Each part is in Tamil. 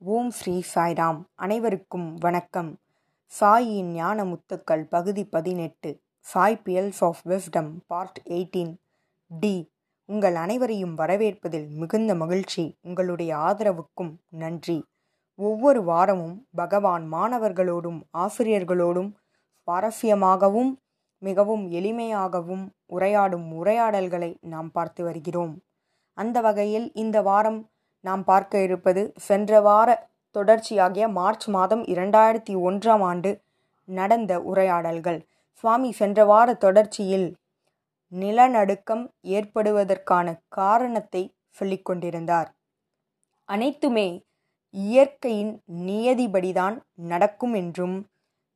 ஓம் ஸ்ரீ சாய்ராம். அனைவருக்கும் வணக்கம். சாயின் ஞான முத்துக்கள் பகுதி பதினெட்டு Sai pearls of wisdom part eighteen D உங்கள் அனைவரையும் வரவேற்பதில் மிகுந்த மகிழ்ச்சி. உங்களுடைய ஆதரவுக்கும் நன்றி. ஒவ்வொரு வாரமும் பகவான் மாணவர்களோடும் ஆசிரியர்களோடும் சுவாரஸ்யமாகவும் மிகவும் எளிமையாகவும் உரையாடும் உரையாடல்களை நாம் பார்த்து வருகிறோம். அந்த வகையில் இந்த வாரம் நாம் பார்க்க இருப்பது சென்ற வார தொடர்ச்சியாகிய மார்ச் மாதம் இரண்டாயிரத்தி ஒன்றாம் ஆண்டு நடந்த உரையாடல்கள். சுவாமி சென்ற வார தொடர்ச்சியில் நிலநடுக்கம் ஏற்படுவதற்கான காரணத்தை சொல்லிக் கொண்டிருந்தார். அனைத்துமே இயற்கையின் நியதிபடிதான் நடக்கும் என்றும்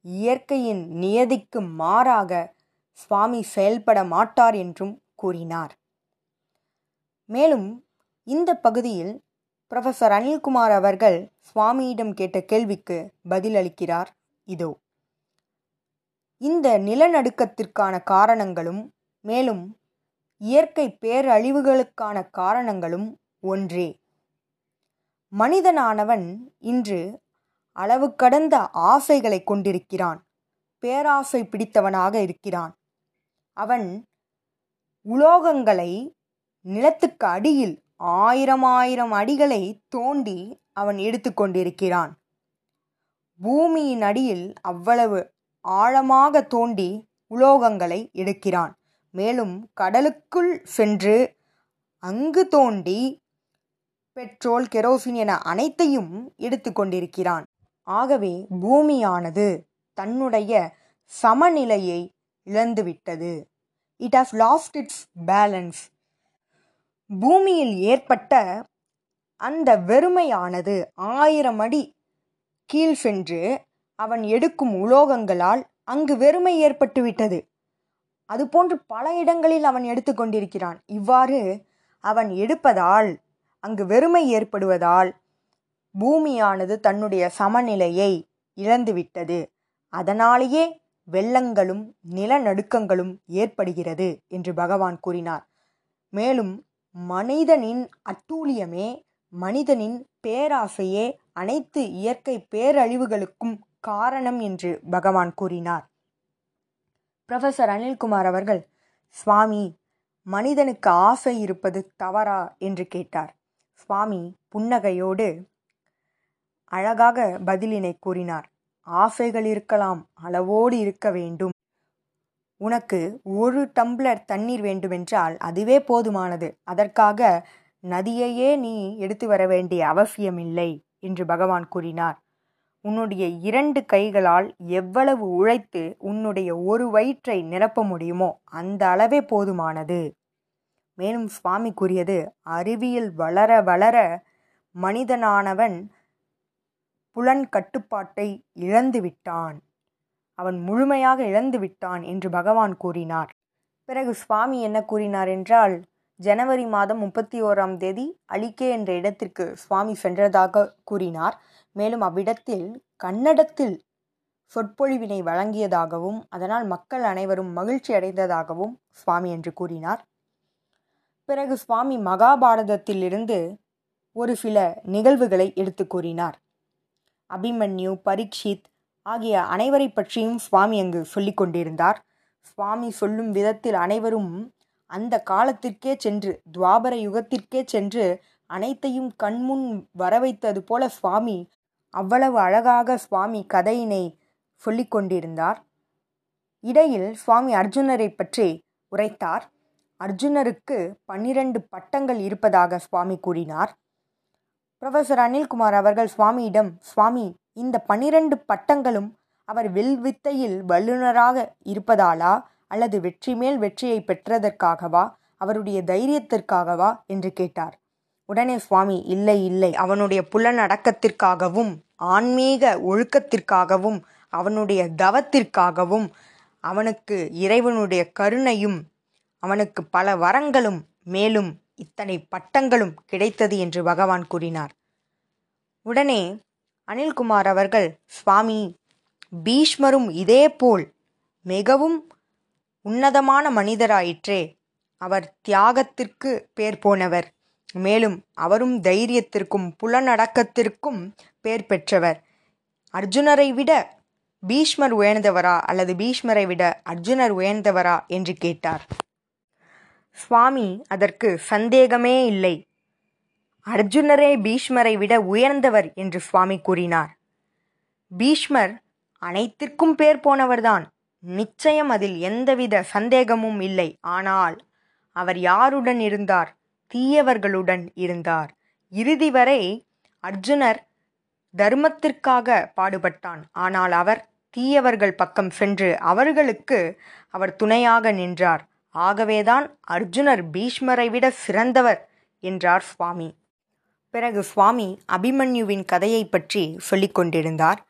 இயற்கையின் நியதிக்கு மாறாக சுவாமி செயல்பட மாட்டார் என்றும் கூறினார். மேலும் இந்த பகுதியில் ப்ரொஃபஸர் அனில்குமார் அவர்கள் சுவாமியிடம் கேட்ட கேள்விக்கு பதிலளிக்கிறார். இதோ. இந்த நிலநடுக்கத்திற்கான காரணங்களும் மேலும் இயற்கை பேரழிவுகளுக்கான காரணங்களும் ஒன்றே. மனிதனானவன் இன்று அளவு கடந்த ஆசைகளை கொண்டிருக்கிறான். பேராசை பிடித்தவனாக இருக்கிறான். அவன் உலோகங்களை நிலத்துக்கு அடியில் ஆயிரம் ஆயிரம் அடிகளை தோண்டி அவன் எடுத்துக்கொண்டிருக்கிறான் பூமியின் அடியில் அவ்வளவு ஆழமாக தோண்டி உலோகங்களை எடுக்கிறான். மேலும் கடலுக்குள் சென்று அங்கு தோண்டி பெட்ரோல் கெரோசின் என அனைத்தையும் எடுத்துக்கொண்டிருக்கிறான் ஆகவே பூமியானது தன்னுடைய சமநிலையை இழந்துவிட்டது. It has lost its balance பூமியில் ஏற்பட்ட அந்த வெறுமையானது ஆயிரம் அடி கீழ் சென்று அவன் எடுக்கும் உலோகங்களால் அங்கு வெறுமை ஏற்பட்டுவிட்டது அதுபோன்று பல இடங்களில் அவன் எடுத்துக்கொண்டிருக்கிறான் இவ்வாறு அவன் எடுப்பதால் அங்கு வெறுமை ஏற்படுவதால் பூமியானது தன்னுடைய சமநிலையை இழந்துவிட்டது அதனாலேயே வெள்ளங்களும் நிலநடுக்கங்களும் ஏற்படுகிறது என்று பகவான் கூறினார். மேலும் மனிதனின் அட்டூழியமே மனிதனின் பேராசையே அனைத்து இயற்கை பேரழிவுகளுக்கும் காரணம் என்று பகவான் கூறினார். ப்ரொஃபஸர் அனில்குமார் அவர்கள் சுவாமி மனிதனுக்கு ஆசை இருப்பது தவறா? என்று கேட்டார். சுவாமி புன்னகையோடு அழகாக பதிலினை கூறினார். ஆசைகள் இருக்கலாம் அளவோடு இருக்க வேண்டும். உனக்கு ஒரு டம்ளர் தண்ணீர் வேண்டுமென்றால் அதுவே போதுமானது. அதற்காக நதியையே நீ எடுத்து வர வேண்டிய அவசியமில்லை என்று பகவான் கூறினார். உன்னுடைய இரண்டு கைகளால் எவ்வளவு உழைத்து உன்னுடைய ஒரு வயிற்றை நிரப்ப முடியுமோ அந்த அளவே போதுமானது. மேலும் சுவாமி கூறியது அறிவியல் வளர வளர மனிதனானவன் புலன் கட்டுப்பாட்டை இழந்து விட்டான் அவன் முழுமையாக இழந்து விட்டான் என்று பகவான் கூறினார். பிறகு சுவாமி என்ன கூறினார் என்றால் ஜனவரி மாதம் முப்பத்தி ஓராம் தேதி அலிகே என்ற இடத்திற்கு சுவாமி சென்றதாக கூறினார். மேலும் அவ்விடத்தில் கன்னடத்தில் சொற்பொழிவினை வழங்கியதாகவும் அதனால் மக்கள் அனைவரும் மகிழ்ச்சி அடைந்ததாகவும் சுவாமி என்று கூறினார். பிறகு சுவாமி மகாபாரதத்திலிருந்து ஒரு சில நிகழ்வுகளை எடுத்து கூறினார். அபிமன்யு பரீட்சித் ஆகிய அனைவரை பற்றியும் சுவாமி அங்கு சொல்லிக் கொண்டிருந்தார். சுவாமி சொல்லும் விதத்தில் அனைவரும் அந்த காலத்திற்கே சென்று துவாபர யுகத்திற்கே சென்று அனைத்தையும் கண்முன் வர வைத்தது போல சுவாமி அவ்வளவு அழகாக சுவாமி கதையினை சொல்லிக் கொண்டிருந்தார். இடையில் சுவாமி அர்ஜுனரை பற்றி உரைத்தார். அர்ஜுனருக்கு பன்னிரண்டு பட்டங்கள் இருப்பதாக சுவாமி கூறினார். ப்ரொஃபஸர் அனில்குமார் அவர்கள் சுவாமியிடம் சுவாமி இந்த பனிரெண்டு பட்டங்களும் அவர் வில்வித்தையில் வல்லுநராக இருப்பதாலா அல்லது வெற்றி மேல் வெற்றியை பெற்றதற்காகவா? அவருடைய தைரியத்திற்காகவா? என்று கேட்டார். உடனே சுவாமி இல்லை இல்லை. அவனுடைய புலனடக்கத்திற்காகவும் ஆன்மீக ஒழுக்கத்திற்காகவும் அவனுடைய தவத்திற்காகவும் அவனுக்கு இறைவனுடைய கருணையும் அவனுக்கு பல வரங்களும் மேலும் இத்தனை பட்டங்களும் கிடைத்தது என்று பகவான் கூறினார். உடனே அனில்குமார் அவர்கள் சுவாமி பீஷ்மரும் இதேபோல் மிகவும் உன்னதமான மனிதராயிற்றே. அவர் தியாகத்திற்கு பேர் போனவர். மேலும் அவரும் தைரியத்திற்கும் புலனடக்கத்திற்கும் பேர் பெற்றவர். அர்ஜுனரை விட பீஷ்மர் உயர்ந்தவரா அல்லது பீஷ்மரை விட அர்ஜுனர் உயர்ந்தவரா? என்று கேட்டார். சுவாமி அதற்கு சந்தேகமே இல்லை. அர்ஜுனரே பீஷ்மரை விட உயர்ந்தவர் என்று சுவாமி கூறினார். பீஷ்மர் அனைத்திற்கும் பேர் போனவர்தான். நிச்சயம் அதில் எந்தவித சந்தேகமும் இல்லை. ஆனால் அவர் யாருடன் இருந்தார்? தீயவர்களுடன் இருந்தார். இறுதி வரை அர்ஜுனர் தர்மத்திற்காக பாடுபட்டான். ஆனால் அவர் தீயவர்கள் பக்கம் சென்று அவர்களுக்கு அவர் துணையாக நின்றார். ஆகவேதான் அர்ஜுனர் பீஷ்மரை விட சிறந்தவர் என்றார் சுவாமி. பிறகு சுவாமி அபிமன்யுவின் கதையை பற்றி சொல்லிக் கொண்டிருந்தார்.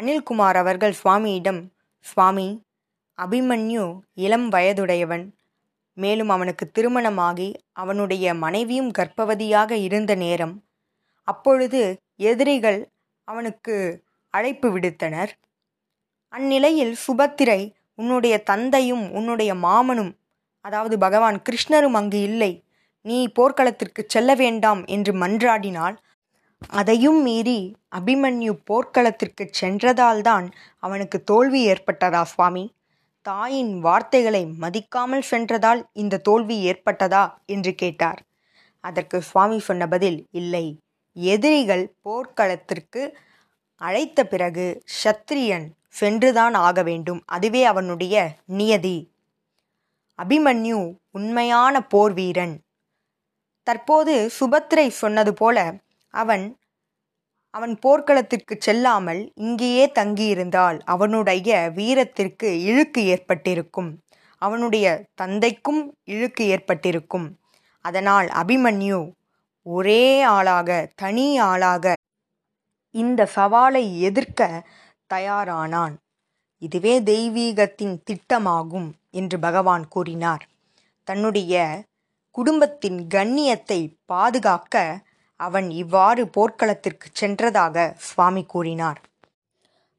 அனில்குமார் அவர்கள் சுவாமியிடம் சுவாமி அபிமன்யு இளம் வயதுடையவன். மேலும் அவனுக்கு திருமணமாகி அவனுடைய மனைவியும் கர்ப்பவதியாக இருந்த நேரம். அப்பொழுது எதிரிகள் அவனுக்கு அழைப்பு விடுத்தனர். அந்நிலையில் சுபத்திரை உன்னுடைய தந்தையும் உன்னுடைய மாமனும் அதாவது பகவான் கிருஷ்ணரும் அங்கு இல்லை. நீ போர்க்களத்திற்கு செல்ல வேண்டாம் என்று மன்றாடினால் அதையும் மீறி அபிமன்யு போர்க்களத்திற்கு சென்றதால்தான் அவனுக்கு தோல்வி ஏற்பட்டதா சுவாமி? தாயின் வார்த்தைகளை மதிக்காமல் சென்றதால் இந்த தோல்வி ஏற்பட்டதா? என்று கேட்டார். அதற்கு சுவாமி சொன்ன பதில் இல்லை. எதிரிகள் போர்க்களத்திற்கு அழைத்த பிறகு சத்திரியன் சென்றுதான் ஆக வேண்டும். அதுவே அவனுடைய நியதி. அபிமன்யு உண்மையான போர் வீரன். தற்போது சுபத்திரை சொன்னது போல அவன் அவன் போர்க்களத்திற்கு செல்லாமல் இங்கேயே தங்கியிருந்தால் அவனுடைய வீரத்திற்கு இழுக்கு ஏற்பட்டிருக்கும். அவனுடைய தந்தைக்கும் இழுக்கு ஏற்பட்டிருக்கும். அதனால் அபிமன்யு ஒரே ஆளாக தனி ஆளாக இந்த சவாலை எதிர்க்க தயாரானான். இதுவே தெய்வீகத்தின் திட்டமாகும் என்று பகவான் கூறினார். தன்னுடைய குடும்பத்தின் கண்ணியத்தை பாதுகாக்க அவன் இவ்வாறு போர்க்களத்திற்கு சென்றதாக சுவாமி கூறினார்.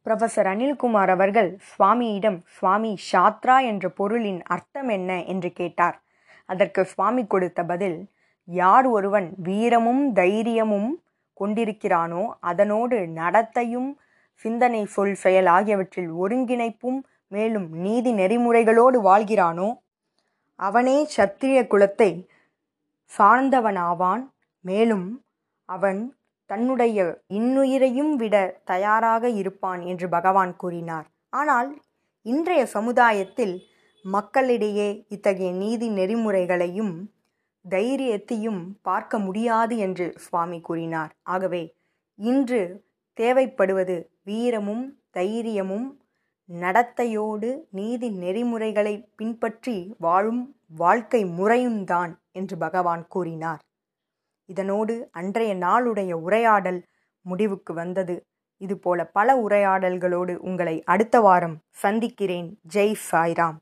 புரொஃபசர் அனில்குமார் அவர்கள் சுவாமியிடம் சுவாமி ஷாத்ரா என்ற பொருளின் அர்த்தம் என்ன? என்று கேட்டார். அதற்கு சுவாமி கொடுத்த பதில் யார் ஒருவன் வீரமும் தைரியமும் கொண்டிருக்கிறானோ அதனோடு நடத்தையும் சிந்தனை சொல் செயல் ஆகியவற்றில் ஒருங்கிணைப்பும் மேலும் நீதி நெறிமுறைகளோடு வாழ்கிறானோ அவனே சத்திரிய குலத்தை சார்ந்தவனாவான். மேலும் அவன் தன்னுடைய இன்னுயிரையும் விட தயாராக இருப்பான் என்று பகவான் கூறினார். ஆனால் இன்றைய சமுதாயத்தில் மக்களிடையே இத்தகைய நீதி நெறிமுறைகளையும் தைரியத்தையும் பார்க்க முடியாது என்று சுவாமி கூறினார். ஆகவே இன்று தேவைப்படுவது வீரமும் தைரியமும் நடத்தையோடு நீதி நெறிமுறைகளை பின்பற்றி வாழும் வாழ்க்கை முறையும்தான் என்று பகவான் கூறினார். இதனோடு அன்றைய நாளுடைய உரையாடல் முடிவுக்கு வந்தது. இதுபோல பல உரையாடல்களோடு உங்களை அடுத்த வாரம் சந்திக்கிறேன். ஜெய் சாய்ராம்.